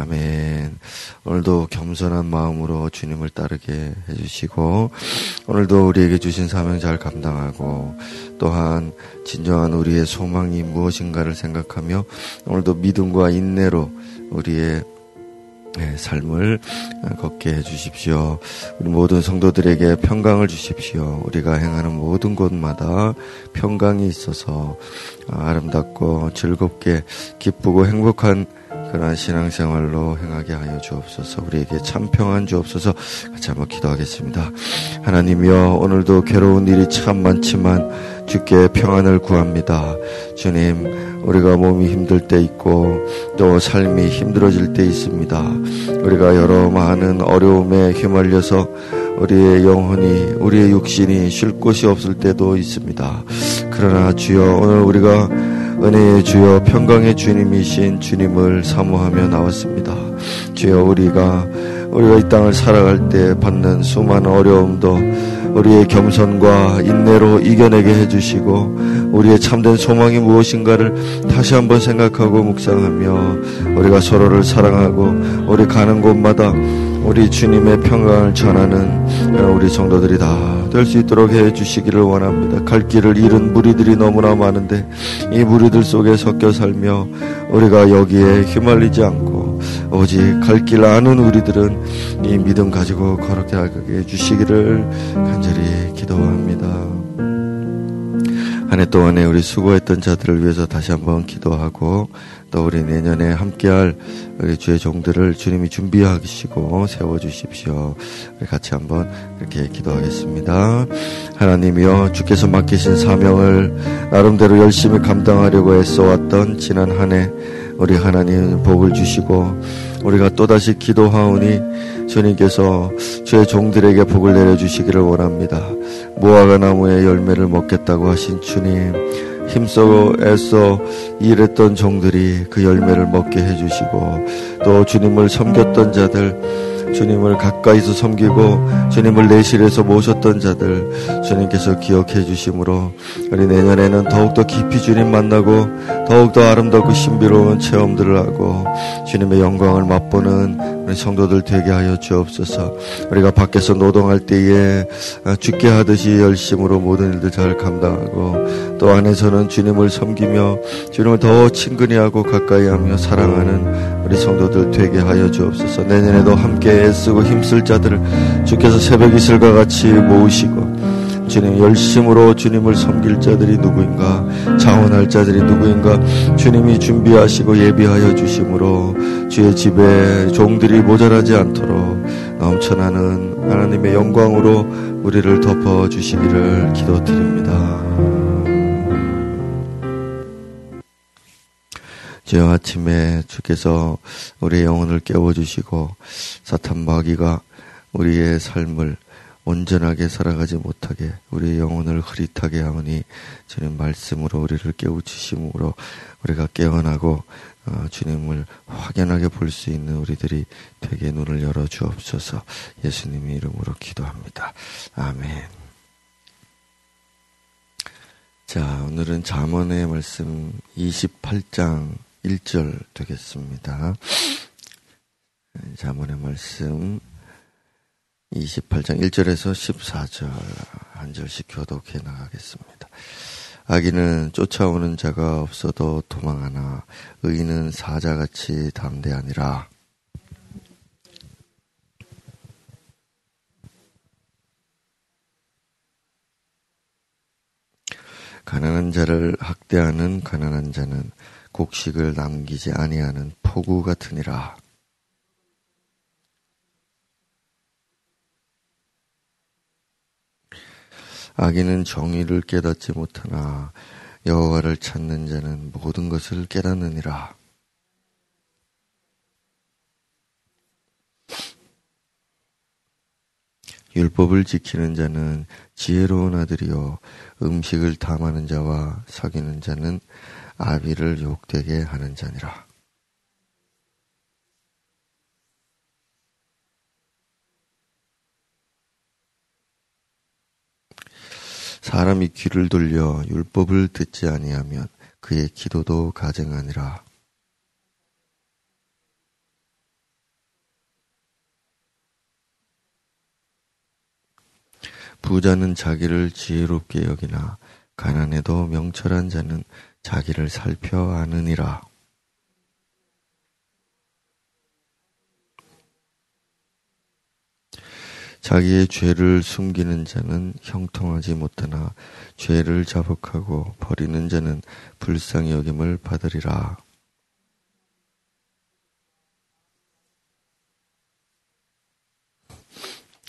아멘. 오늘도 겸손한 마음으로 주님을 따르게 해주시고, 오늘도 우리에게 주신 사명 잘 감당하고, 또한 진정한 우리의 소망이 무엇인가를 생각하며, 오늘도 믿음과 인내로 우리의 네, 삶을 걷게 해주십시오. 우리 모든 성도들에게 평강을 주십시오. 우리가 행하는 모든 곳마다 평강이 있어서 아름답고 즐겁게 기쁘고 행복한 그러한 신앙생활로 행하게 하여 주옵소서 우리에게 참 평안 주옵소서 같이 한번 기도하겠습니다. 하나님이여 오늘도 괴로운 일이 참 많지만 주께 평안을 구합니다. 주님 우리가 몸이 힘들 때 있고 또 삶이 힘들어질 때 있습니다. 우리가 여러 많은 어려움에 휘말려서 우리의 영혼이 우리의 육신이 쉴 곳이 없을 때도 있습니다. 그러나 주여 오늘 우리가 은혜의 주여 평강의 주님이신 주님을 사모하며 나왔습니다. 주여 우리가 우리가 이 땅을 살아갈 때 받는 수많은 어려움도 우리의 겸손과 인내로 이겨내게 해주시고 우리의 참된 소망이 무엇인가를 다시 한번 생각하고 묵상하며 우리가 서로를 사랑하고 우리 가는 곳마다 우리 주님의 평강을 전하는 우리 성도들이 다 될 수 있도록 해 주시기를 원합니다. 갈 길을 잃은 무리들이 너무나 많은데 이 무리들 속에 섞여 살며 우리가 여기에 휘말리지 않고 오직 갈 길 아는 우리들은 이 믿음 가지고 걸어게 하게 해 주시기를 간절히 기도합니다. 한 해 동안에 우리 수고했던 자들을 위해서 다시 한번 기도하고 또 우리 내년에 함께할 우리 주의 종들을 주님이 준비하시고 세워주십시오. 같이 한번 이렇게 기도하겠습니다. 하나님이여 주께서 맡기신 사명을 나름대로 열심히 감당하려고 애써왔던 지난 한 해 우리 하나님 복을 주시고 우리가 또다시 기도하오니 주님께서 주의 종들에게 복을 내려주시기를 원합니다. 무화과 나무의 열매를 먹겠다고 하신 주님 힘써 애써 일했던 종들이 그 열매를 먹게 해주시고 또 주님을 섬겼던 자들 주님을 가까이서 섬기고 주님을 내실에서 모셨던 자들 주님께서 기억해 주심으로 우리 내년에는 더욱더 깊이 주님 만나고 더욱더 아름답고 신비로운 체험들을 하고 주님의 영광을 맛보는 우리 성도들 되게 하여 주옵소서. 우리가 밖에서 노동할 때에 죽게 하듯이 열심으로 모든 일들 잘 감당하고 또 안에서는 주님을 섬기며 주님을 더 친근히 하고 가까이 하며 사랑하는 우리 성도들 되게 하여 주옵소서. 내년에도 함께 애쓰고 힘쓸 자들을 주께서 새벽 이슬과 같이 모으시고 주님 열심으로 주님을 섬길 자들이 누구인가 자원할 자들이 누구인가 주님이 준비하시고 예비하여 주심으로 주의 집에 종들이 모자라지 않도록 넘쳐나는 하나님의 영광으로 우리를 덮어 주시기를 기도드립니다. 주여 아침에 주께서 우리의 영혼을 깨워주시고 사탄 마귀가 우리의 삶을 온전하게 살아가지 못하게 우리 영혼을 흐릿하게 하오니 주님 말씀으로 우리를 깨우치심으로 우리가 깨어나고 어, 주님을 확연하게 볼 수 있는 우리들이 되게 눈을 열어 주옵소서 예수님의 이름으로 기도합니다. 아멘. 자, 오늘은 잠언의 말씀 28장 1절 되겠습니다. 잠언의 말씀 28장 1절에서 14절 한 절씩 교독해 나가겠습니다. 아기는 쫓아오는 자가 없어도 도망하나 의인은 사자같이 담대하니라. 가난한 자를 학대하는 가난한 자는 곡식을 남기지 아니하는 폭우 같으니라. 아기는 정의를 깨닫지 못하나 여호와를 찾는 자는 모든 것을 깨닫느니라. 율법을 지키는 자는 지혜로운 아들이요 음식을 탐하는 자와 사귀는 자는 아비를 욕되게 하는 자니라. 사람이 귀를 돌려 율법을 듣지 아니하면 그의 기도도 가증하니라. 부자는 자기를 지혜롭게 여기나 가난해도 명철한 자는 자기를 살펴 아느니라. 자기의 죄를 숨기는 자는 형통하지 못하나 죄를 자복하고 버리는 자는 불쌍히 여김을 받으리라.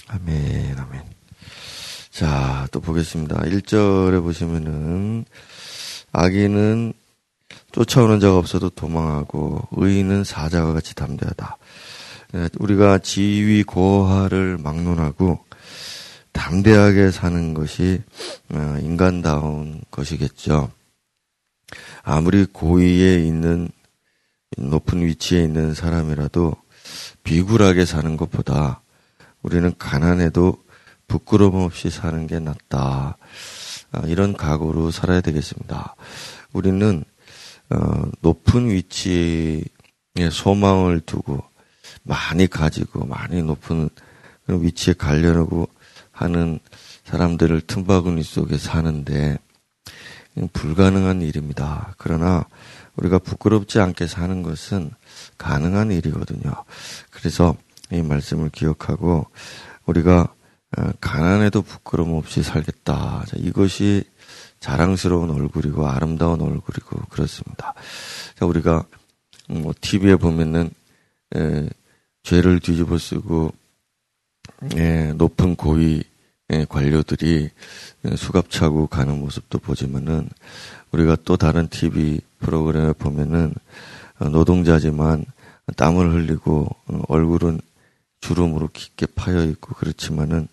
아멘, 아멘. 자, 또 보겠습니다. 1절에 보시면은, 악인은 쫓아오는 자가 없어도 도망하고, 의인은 사자와 같이 담대하다. 예, 우리가 지위 고하를 막론하고, 담대하게 사는 것이 어, 인간다운 것이겠죠. 아무리 고위에 있는 높은 위치에 있는 사람이라도 비굴하게 사는 것보다 우리는 가난해도 부끄러움 없이 사는 게 낫다. 아, 이런 각오로 살아야 되겠습니다. 우리는 어, 높은 위치에 소망을 두고 많이 가지고 많이 높은 위치에 가려고 하는 사람들을 틈바구니 속에 사는데 불가능한 일입니다. 그러나 우리가 부끄럽지 않게 사는 것은 가능한 일이거든요. 그래서 이 말씀을 기억하고 우리가 어, 가난해도 부끄러움 없이 살겠다. 이것이 자랑스러운 얼굴이고 아름다운 얼굴이고 그렇습니다. 우리가 뭐 TV에 보면은 에, 죄를 뒤집어 쓰고 에, 높은 고위 관료들이 수갑 차고 가는 모습도 보지만은 우리가 또 다른 TV 프로그램을 보면은 어, 노동자지만 땀을 흘리고 어, 얼굴은 주름으로 깊게 파여 있고 그렇지만은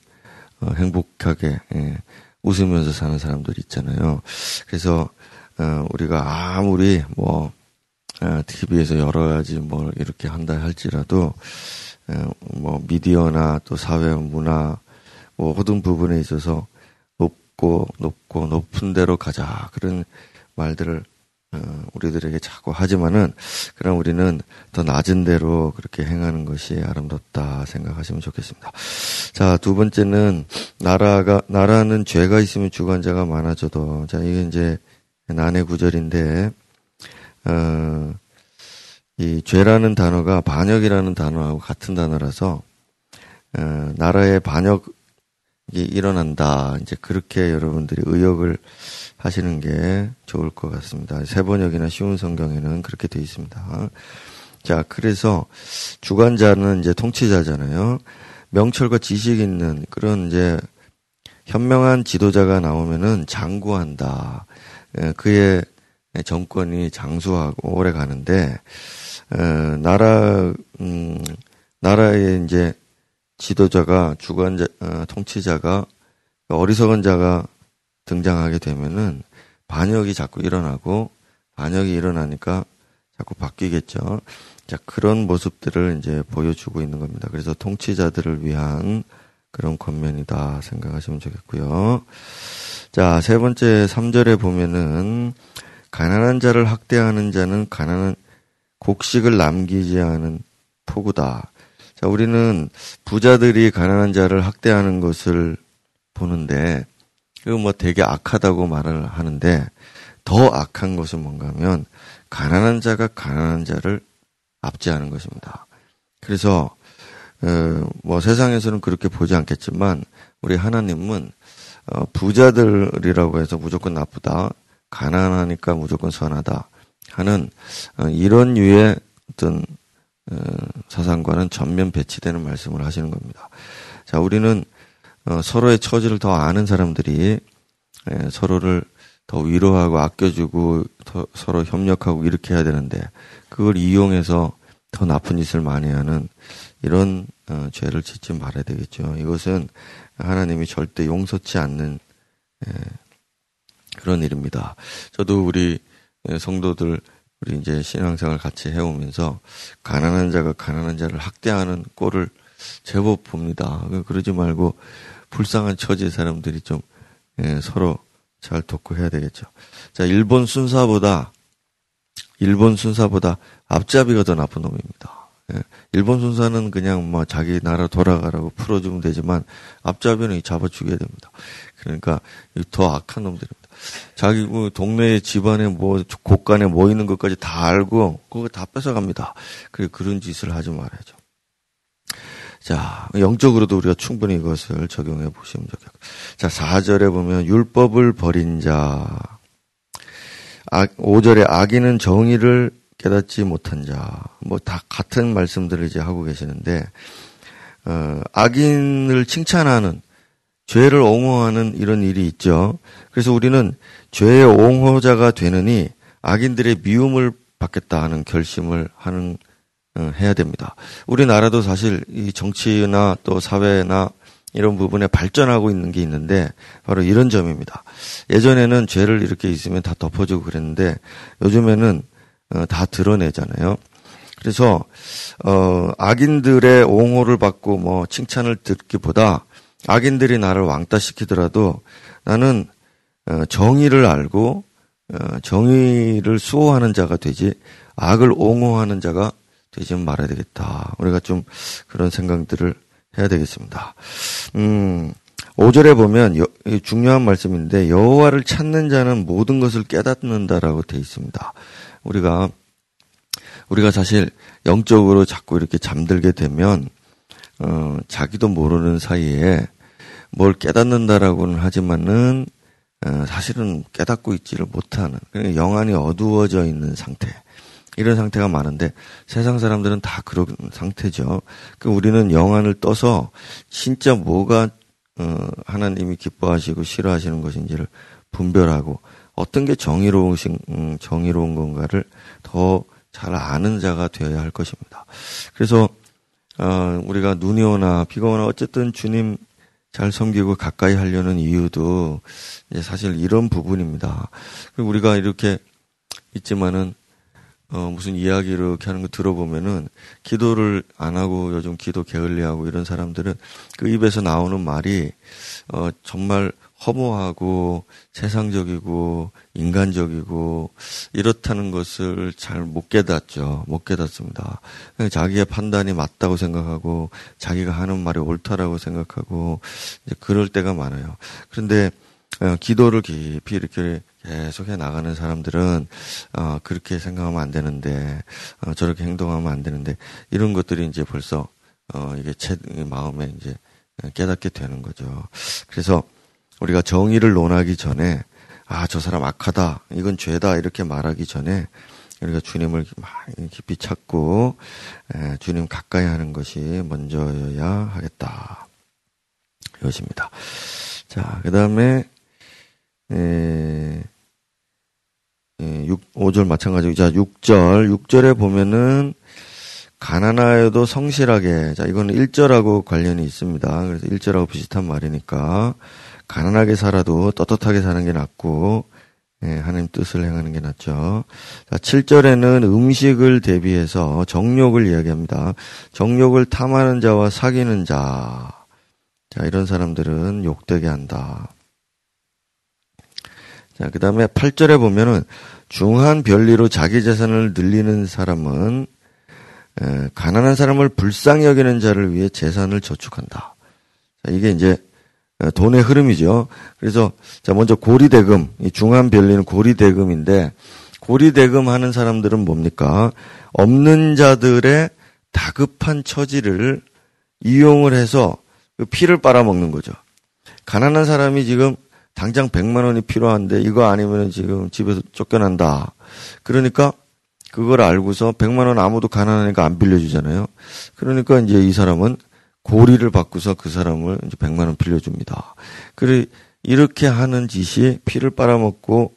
어, 행복하게 예, 웃으면서 사는 사람들 있잖아요. 그래서 어, 우리가 아무리 뭐 어, TV에서 여러 가지 뭘 이렇게 한다 할지라도 어, 뭐 미디어나 또 사회 문화 뭐 모든 부분에 있어서 높고 높고 높은 데로 가자 그런 말들을 어, 우리들에게 자꾸 하지만은 그럼 우리는 더 낮은 대로 그렇게 행하는 것이 아름답다 생각하시면 좋겠습니다. 자, 두 번째는 나라가 나라는 죄가 있으면 주관자가 많아져도 자, 이게 이제 난해 구절인데 어, 이 죄라는 단어가 반역이라는 단어하고 같은 단어라서 어, 나라의 반역이 일어난다. 이제 그렇게 여러분들이 의역을 하시는 게 좋을 것 같습니다. 세 번역이나 쉬운 성경에는 그렇게 되어 있습니다. 자, 그래서 주관자는 이제 통치자잖아요. 명철과 지식 있는 그런 이제 현명한 지도자가 나오면은 장구한다. 예, 그의 정권이 장수하고 오래 가는데 어, 나라 음, 나라의 이제 지도자가 주관자 어, 통치자가 어리석은 자가 등장하게 되면은 반역이 자꾸 일어나고 반역이 일어나니까 자꾸 바뀌겠죠. 자, 그런 모습들을 이제 보여주고 있는 겁니다. 그래서 통치자들을 위한 그런 권면이다 생각하시면 좋겠고요. 자, 세 번째 3절에 보면은 가난한 자를 학대하는 자는 가난한 곡식을 남기지 않은 포구다. 자, 우리는 부자들이 가난한 자를 학대하는 것을 보는데 그뭐 되게 악하다고 말을 하는데 더 악한 것은 뭔가 하면 가난한 자가 가난한 자를 압제하는 것입니다. 그래서 어, 뭐 세상에서는 그렇게 보지 않겠지만 우리 하나님은 어, 부자들이라고 해서 무조건 나쁘다, 가난하니까 무조건 선하다 하는 어, 이런 유의 어떤 어, 사상과는 전면 배치되는 말씀을 하시는 겁니다. 자, 우리는 어, 서로의 처지를 더 아는 사람들이 예, 서로를 더 위로하고 아껴주고 더 서로 협력하고 이렇게 해야 되는데 그걸 이용해서 더 나쁜 짓을 많이 하는 이런 어, 죄를 짓지 말아야 되겠죠. 이것은 하나님이 절대 용서치 않는 예, 그런 일입니다. 저도 우리 예, 성도들 우리 이제 신앙생활 같이 해오면서 가난한 자가 가난한 자를 학대하는 꼴을 제법 봅니다. 그러지 말고 불쌍한 처지의 사람들이 좀 예, 서로 잘 돕고 해야 되겠죠. 자, 일본 순사보다 일본 순사보다 앞잡이가 더 나쁜 놈입니다. 예. 일본 순사는 그냥 뭐 자기 나라 돌아가라고 풀어주면 되지만 앞잡이는 잡아 죽여야 됩니다. 그러니까 더 악한 놈들입니다. 자기 뭐 동네 집안에 뭐 곳간에 뭐 있는 것까지 다 알고 그거 다 뺏어갑니다. 그래 그런 짓을 하지 말아야죠. 자, 영적으로도 우리가 충분히 이것을 적용해 보시면 좋겠고. 자, 4절에 보면 율법을 버린 자. 악, 5절에 악인은 정의를 깨닫지 못한 자. 뭐 다 같은 말씀들을 이제 하고 계시는데, 어, 악인을 칭찬하는, 죄를 옹호하는 이런 일이 있죠. 그래서 우리는 죄의 옹호자가 되느니 악인들의 미움을 받겠다 하는 결심을 하는 어, 해야 됩니다. 우리나라도 사실 이 정치나 또 사회나 이런 부분에 발전하고 있는 게 있는데 바로 이런 점입니다. 예전에는 죄를 이렇게 있으면 다 덮어주고 그랬는데 요즘에는 어, 다 드러내잖아요. 그래서 어 악인들의 옹호를 받고 뭐 칭찬을 듣기보다 악인들이 나를 왕따시키더라도 나는 어, 정의를 알고 어, 정의를 수호하는 자가 되지 악을 옹호하는 자가 되지 말아야 되겠다. 우리가 좀 그런 생각들을 해야 되겠습니다. 음, 5절에 보면 여, 중요한 말씀인데 여호와를 찾는 자는 모든 것을 깨닫는다라고 되어 있습니다. 우리가 우리가 사실 영적으로 자꾸 이렇게 잠들게 되면 어, 자기도 모르는 사이에 뭘 깨닫는다라고는 하지만은 어, 사실은 깨닫고 있지를 못하는 영안이 어두워져 있는 상태. 이런 상태가 많은데 세상 사람들은 다 그런 상태죠. 그 우리는 영안을 떠서 진짜 뭐가 어, 하나님이 기뻐하시고 싫어하시는 것인지를 분별하고 어떤 게 정의로우신 음, 정의로운 건가를 더 잘 아는 자가 되어야 할 것입니다. 그래서 어, 우리가 눈이 오나 비가 오나 어쨌든 주님 잘 섬기고 가까이 하려는 이유도 이제 사실 이런 부분입니다. 우리가 이렇게 있지만은 어, 무슨 이야기를 이렇게 하는 거 들어보면은 기도를 안 하고 요즘 기도 게을리하고 이런 사람들은 그 입에서 나오는 말이 어, 정말 허무하고 세상적이고 인간적이고 이렇다는 것을 잘 못 깨닫죠. 못 깨닫습니다. 자기의 판단이 맞다고 생각하고 자기가 하는 말이 옳다라고 생각하고 이제 그럴 때가 많아요. 그런데 어, 기도를 깊이 이렇게 계속 해 나가는 사람들은 어, 그렇게 생각하면 안 되는데 어, 저렇게 행동하면 안 되는데 이런 것들이 이제 벌써 어, 이게 제 마음에 이제 깨닫게 되는 거죠. 그래서 우리가 정의를 논하기 전에 아 저 사람 악하다 이건 죄다 이렇게 말하기 전에 우리가 주님을 깊이 찾고 에, 주님 가까이 하는 것이 먼저여야 하겠다. 이것입니다. 자, 그 다음에 에, 예, 6, 5절 마찬가지고, 자, 6절. 6절에 보면은, 가난하여도 성실하게, 자, 이거는 1절하고 관련이 있습니다. 그래서 1절하고 비슷한 말이니까, 가난하게 살아도 떳떳하게 사는 게 낫고, 예, 하나님 뜻을 행하는 게 낫죠. 자, 7절에는 음식을 대비해서 정욕을 이야기합니다. 정욕을 탐하는 자와 사귀는 자. 자, 이런 사람들은 욕되게 한다. 자, 그 다음에 8절에 보면은 중한 별리로 자기 재산을 늘리는 사람은 에, 가난한 사람을 불쌍히 여기는 자를 위해 재산을 저축한다. 자, 이게 이제 돈의 흐름이죠. 그래서 자 먼저 고리대금, 이 중한 별리는 고리대금인데 고리대금 하는 사람들은 뭡니까? 없는 자들의 다급한 처지를 이용을 해서 그 피를 빨아먹는 거죠. 가난한 사람이 지금 당장 100만 원이 필요한데 이거 아니면 지금 집에서 쫓겨난다. 그러니까 그걸 알고서 100만 원 아무도 가난하니까 안 빌려주잖아요. 그러니까 이제 이 사람은 고리를 받고서 그 사람을 이제 100만 원 빌려줍니다. 그래 이렇게 하는 짓이 피를 빨아먹고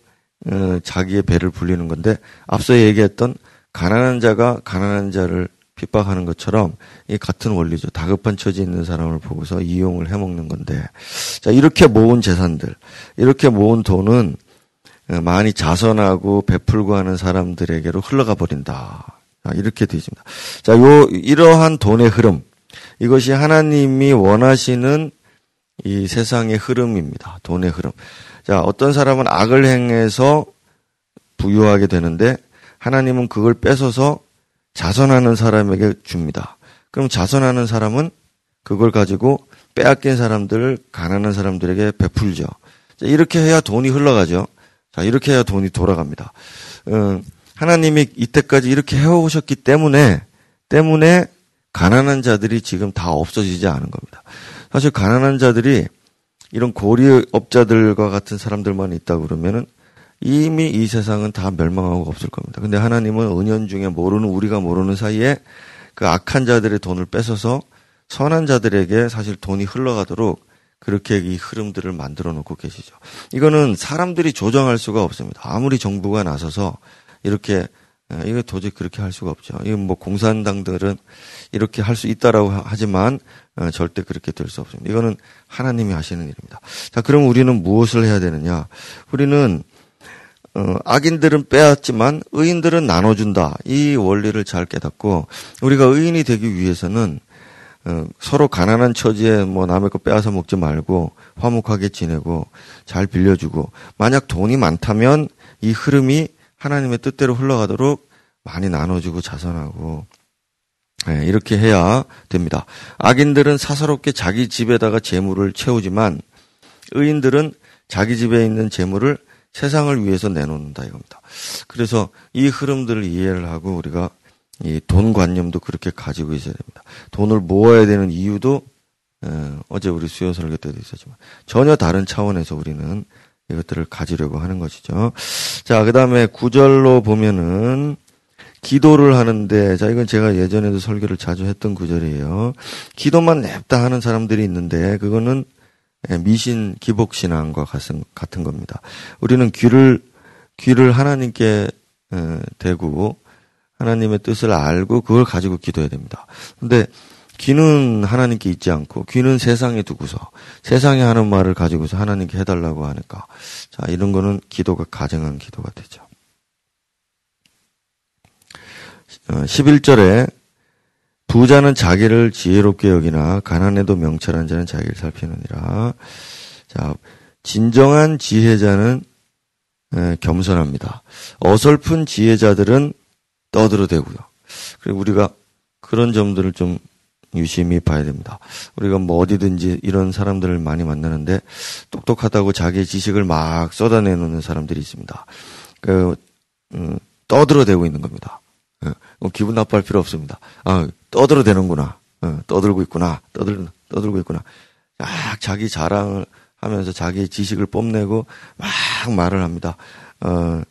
어, 자기의 배를 불리는 건데 앞서 얘기했던 가난한 자가 가난한 자를 핍박하는 것처럼 이 같은 원리죠. 다급한 처지에 있는 사람을 보고서 이용을 해먹는 건데, 자 이렇게 모은 재산들, 이렇게 모은 돈은 많이 자선하고 베풀고 하는 사람들에게로 흘러가 버린다. 이렇게 되어있습니다. 자, 요 이러한 돈의 흐름, 이것이 하나님이 원하시는 이 세상의 흐름입니다. 돈의 흐름. 자, 어떤 사람은 악을 행해서 부유하게 되는데 하나님은 그걸 뺏어서 자선하는 사람에게 줍니다. 그럼 자선하는 사람은 그걸 가지고 빼앗긴 사람들을 가난한 사람들에게 베풀죠. 자, 이렇게 해야 돈이 흘러가죠. 자, 이렇게 해야 돈이 돌아갑니다. 음, 하나님이 이때까지 이렇게 해오셨기 때문에, 때문에 가난한 자들이 지금 다 없어지지 않은 겁니다. 사실 가난한 자들이 이런 고리업자들과 같은 사람들만 있다 그러면은 이미 이 세상은 다 멸망하고 없을 겁니다. 근데 하나님은 은연 중에 모르는 우리가 모르는 사이에 그 악한 자들의 돈을 뺏어서 선한 자들에게 사실 돈이 흘러가도록 그렇게 이 흐름들을 만들어 놓고 계시죠. 이거는 사람들이 조정할 수가 없습니다. 아무리 정부가 나서서 이렇게 예, 이거 도저히 그렇게 할 수가 없죠. 이건 뭐 공산당들은 이렇게 할 수 있다라고 하지만 어, 절대 그렇게 될 수 없습니다. 이거는 하나님이 하시는 일입니다. 자, 그럼 우리는 무엇을 해야 되느냐? 우리는 어, 악인들은 빼앗지만 의인들은 나눠준다. 이 원리를 잘 깨닫고 우리가 의인이 되기 위해서는 어, 서로 가난한 처지에 뭐 남의 거 빼앗아 먹지 말고 화목하게 지내고 잘 빌려주고 만약 돈이 많다면 이 흐름이 하나님의 뜻대로 흘러가도록 많이 나눠주고 자선하고 네, 이렇게 해야 됩니다. 악인들은 사사롭게 자기 집에다가 재물을 채우지만 의인들은 자기 집에 있는 재물을 세상을 위해서 내놓는다 이겁니다. 그래서 이 흐름들을 이해를 하고 우리가 이 돈 관념도 그렇게 가지고 있어야 됩니다. 돈을 모아야 되는 이유도 어제 우리 수요 설교 때도 있었지만 전혀 다른 차원에서 우리는 이것들을 가지려고 하는 것이죠. 자, 그 다음에 구절로 보면은 기도를 하는데, 자, 이건 제가 예전에도 설교를 자주 했던 구절이에요. 기도만 냅다 하는 사람들이 있는데, 그거는 미신 기복 신앙과 같은, 같은 겁니다. 우리는 귀를, 귀를 하나님께 대고, 하나님의 뜻을 알고 그걸 가지고 기도해야 됩니다. 근데 귀는 하나님께 있지 않고 귀는 세상에 두고서 세상에 하는 말을 가지고서 하나님께 해달라고 하니까 자 이런 거는 기도가 가정한 기도가 되죠. 11절에 어, 부자는 자기를 지혜롭게 여기나 가난해도 명철한 자는 자기를 살피느니라. 자 진정한 지혜자는 겸손합니다. 어설픈 지혜자들은 떠들어대고요. 그리고 우리가 그런 점들을 좀 유심히 봐야 됩니다. 우리가 뭐 어디든지 이런 사람들을 많이 만나는데 똑똑하다고 자기의 지식을 막 쏟아내놓는 사람들이 있습니다. 그, 음, 떠들어대고 있는 겁니다. 어, 뭐 기분 나빠할 필요 없습니다. 아, 떠들어 대는구나. 어, 떠들고 있구나. 떠들, 떠들고 있구나. 막 자기 자랑을 하면서 자기의 지식을 뽐내고 막 말을 합니다. 어,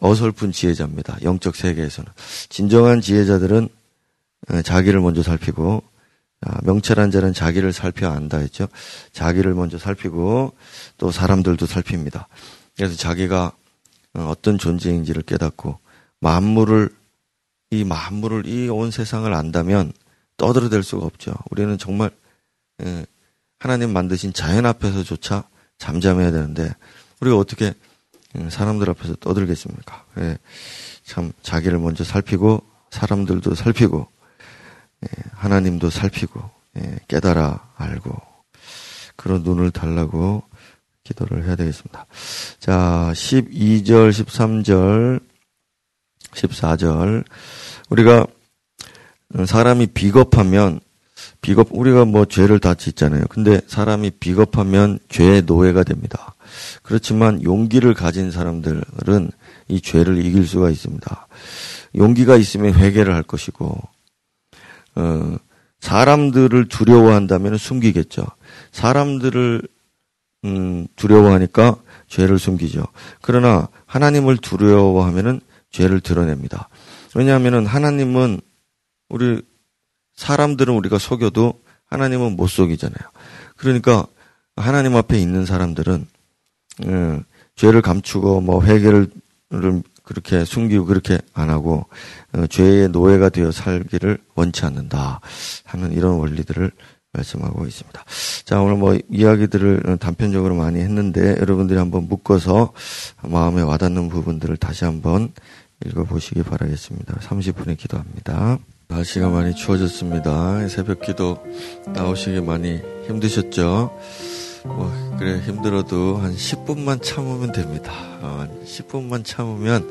어설픈 지혜자입니다. 영적 세계에서는. 진정한 지혜자들은 어, 자기를 먼저 살피고 아, 명철한 자는 자기를 살펴 안다 했죠. 자기를 먼저 살피고 또 사람들도 살핍니다. 그래서 자기가 어, 어떤 존재인지를 깨닫고 만물을 이 만물을 이 온 세상을 안다면 떠들어댈 수가 없죠. 우리는 정말 예, 하나님 만드신 자연 앞에서조차 잠잠해야 되는데 우리가 어떻게 음, 사람들 앞에서 떠들겠습니까? 예, 참 자기를 먼저 살피고 사람들도 살피고 예, 하나님도 살피고 예, 깨달아 알고 그런 눈을 달라고 기도를 해야 되겠습니다. 자, 12절, 13절, 14절. 우리가 사람이 비겁하면 비겁 우리가 뭐 죄를 다 짓잖아요. 근데 사람이 비겁하면 죄의 노예가 됩니다. 그렇지만 용기를 가진 사람들은 이 죄를 이길 수가 있습니다. 용기가 있으면 회개를 할 것이고 어, 사람들을 두려워한다면 숨기겠죠. 사람들을 음, 두려워하니까 죄를 숨기죠. 그러나 하나님을 두려워하면은 죄를 드러냅니다. 왜냐하면은 하나님은 우리 사람들은 우리가 속여도 하나님은 못 속이잖아요. 그러니까 하나님 앞에 있는 사람들은 음, 죄를 감추고 뭐 회개를 그렇게 숨기고 그렇게 안 하고 어, 죄의 노예가 되어 살기를 원치 않는다 하는 이런 원리들을 말씀하고 있습니다. 자 오늘 뭐 이야기들을 단편적으로 많이 했는데 여러분들이 한번 묶어서 마음에 와닿는 부분들을 다시 한번 읽어보시기 바라겠습니다. 30분에 기도합니다. 날씨가 많이 추워졌습니다. 새벽 기도 나오시기 많이 힘드셨죠? 뭐 그래 힘들어도 한 10분만 참으면 됩니다. 어, 10분만 참으면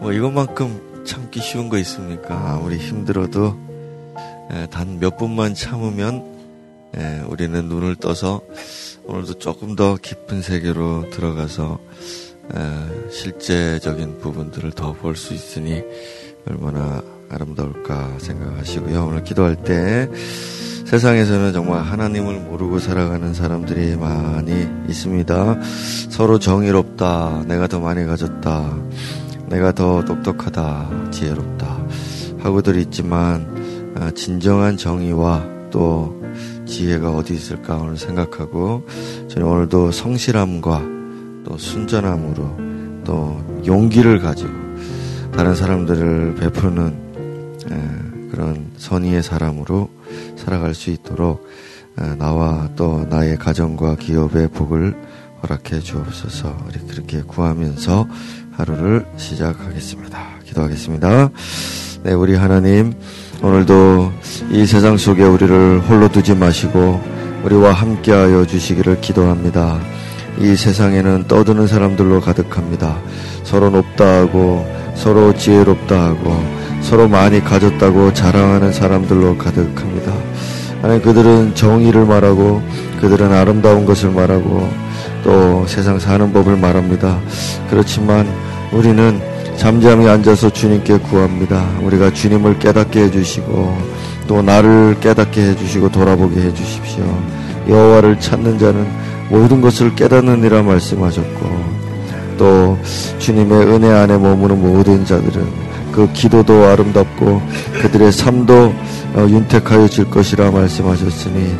뭐 이것만큼 참기 쉬운 거 있습니까? 아무리 힘들어도 단 몇 분만 참으면 우리는 눈을 떠서 오늘도 조금 더 깊은 세계로 들어가서 실제적인 부분들을 더 볼 수 있으니 얼마나 아름다울까 생각하시고요. 오늘 기도할 때 세상에서는 정말 하나님을 모르고 살아가는 사람들이 많이 있습니다. 서로 정의롭다. 내가 더 많이 가졌다. 내가 더 똑똑하다. 지혜롭다. 하고들 있지만 아, 진정한 정의와 또 지혜가 어디 있을까 오늘 생각하고 저는 오늘도 성실함과 또 순전함으로 또 용기를 가지고 다른 사람들을 베푸는 그런 선의의 사람으로 살아갈 수 있도록 나와 또 나의 가정과 기업의 복을 허락해 주옵소서. 그렇게 구하면서 하루를 시작하겠습니다. 기도하겠습니다. 네, 우리 하나님, 오늘도 이 세상 속에 우리를 홀로 두지 마시고 우리와 함께하여 주시기를 기도합니다. 이 세상에는 떠드는 사람들로 가득합니다. 서로 높다 하고 서로 지혜롭다 하고 서로 많이 가졌다고 자랑하는 사람들로 가득합니다. 하나님 그들은 정의를 말하고 그들은 아름다운 것을 말하고 또 세상 사는 법을 말합니다. 그렇지만 우리는 잠잠히 앉아서 주님께 구합니다. 우리가 주님을 깨닫게 해주시고 또 나를 깨닫게 해주시고 돌아보게 해주십시오. 여호와를 찾는 자는 모든 것을 깨닫느니라 말씀하셨고 또 주님의 은혜 안에 머무는 모든 자들은 그 기도도 아름답고 그들의 삶도 어, 윤택하여 질 것이라 말씀하셨으니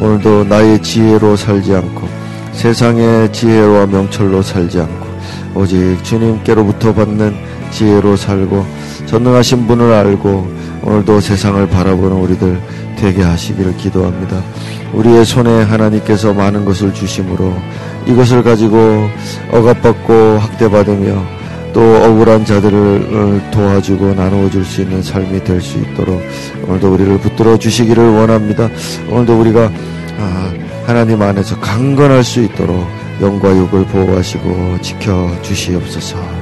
오늘도 나의 지혜로 살지 않고 세상의 지혜와 명철로 살지 않고 오직 주님께로부터 받는 지혜로 살고 전능하신 분을 알고 오늘도 세상을 바라보는 우리들 되게 하시기를 기도합니다. 우리의 손에 하나님께서 많은 것을 주심으로 이것을 가지고 억압받고 학대받으며 또 억울한 자들을 어, 도와주고 나누어 줄 수 있는 삶이 될 수 있도록 오늘도 우리를 붙들어 주시기를 원합니다. 오늘도 우리가 아, 하나님 안에서 강건할 수 있도록 영과 육을 보호하시고 지켜 주시옵소서.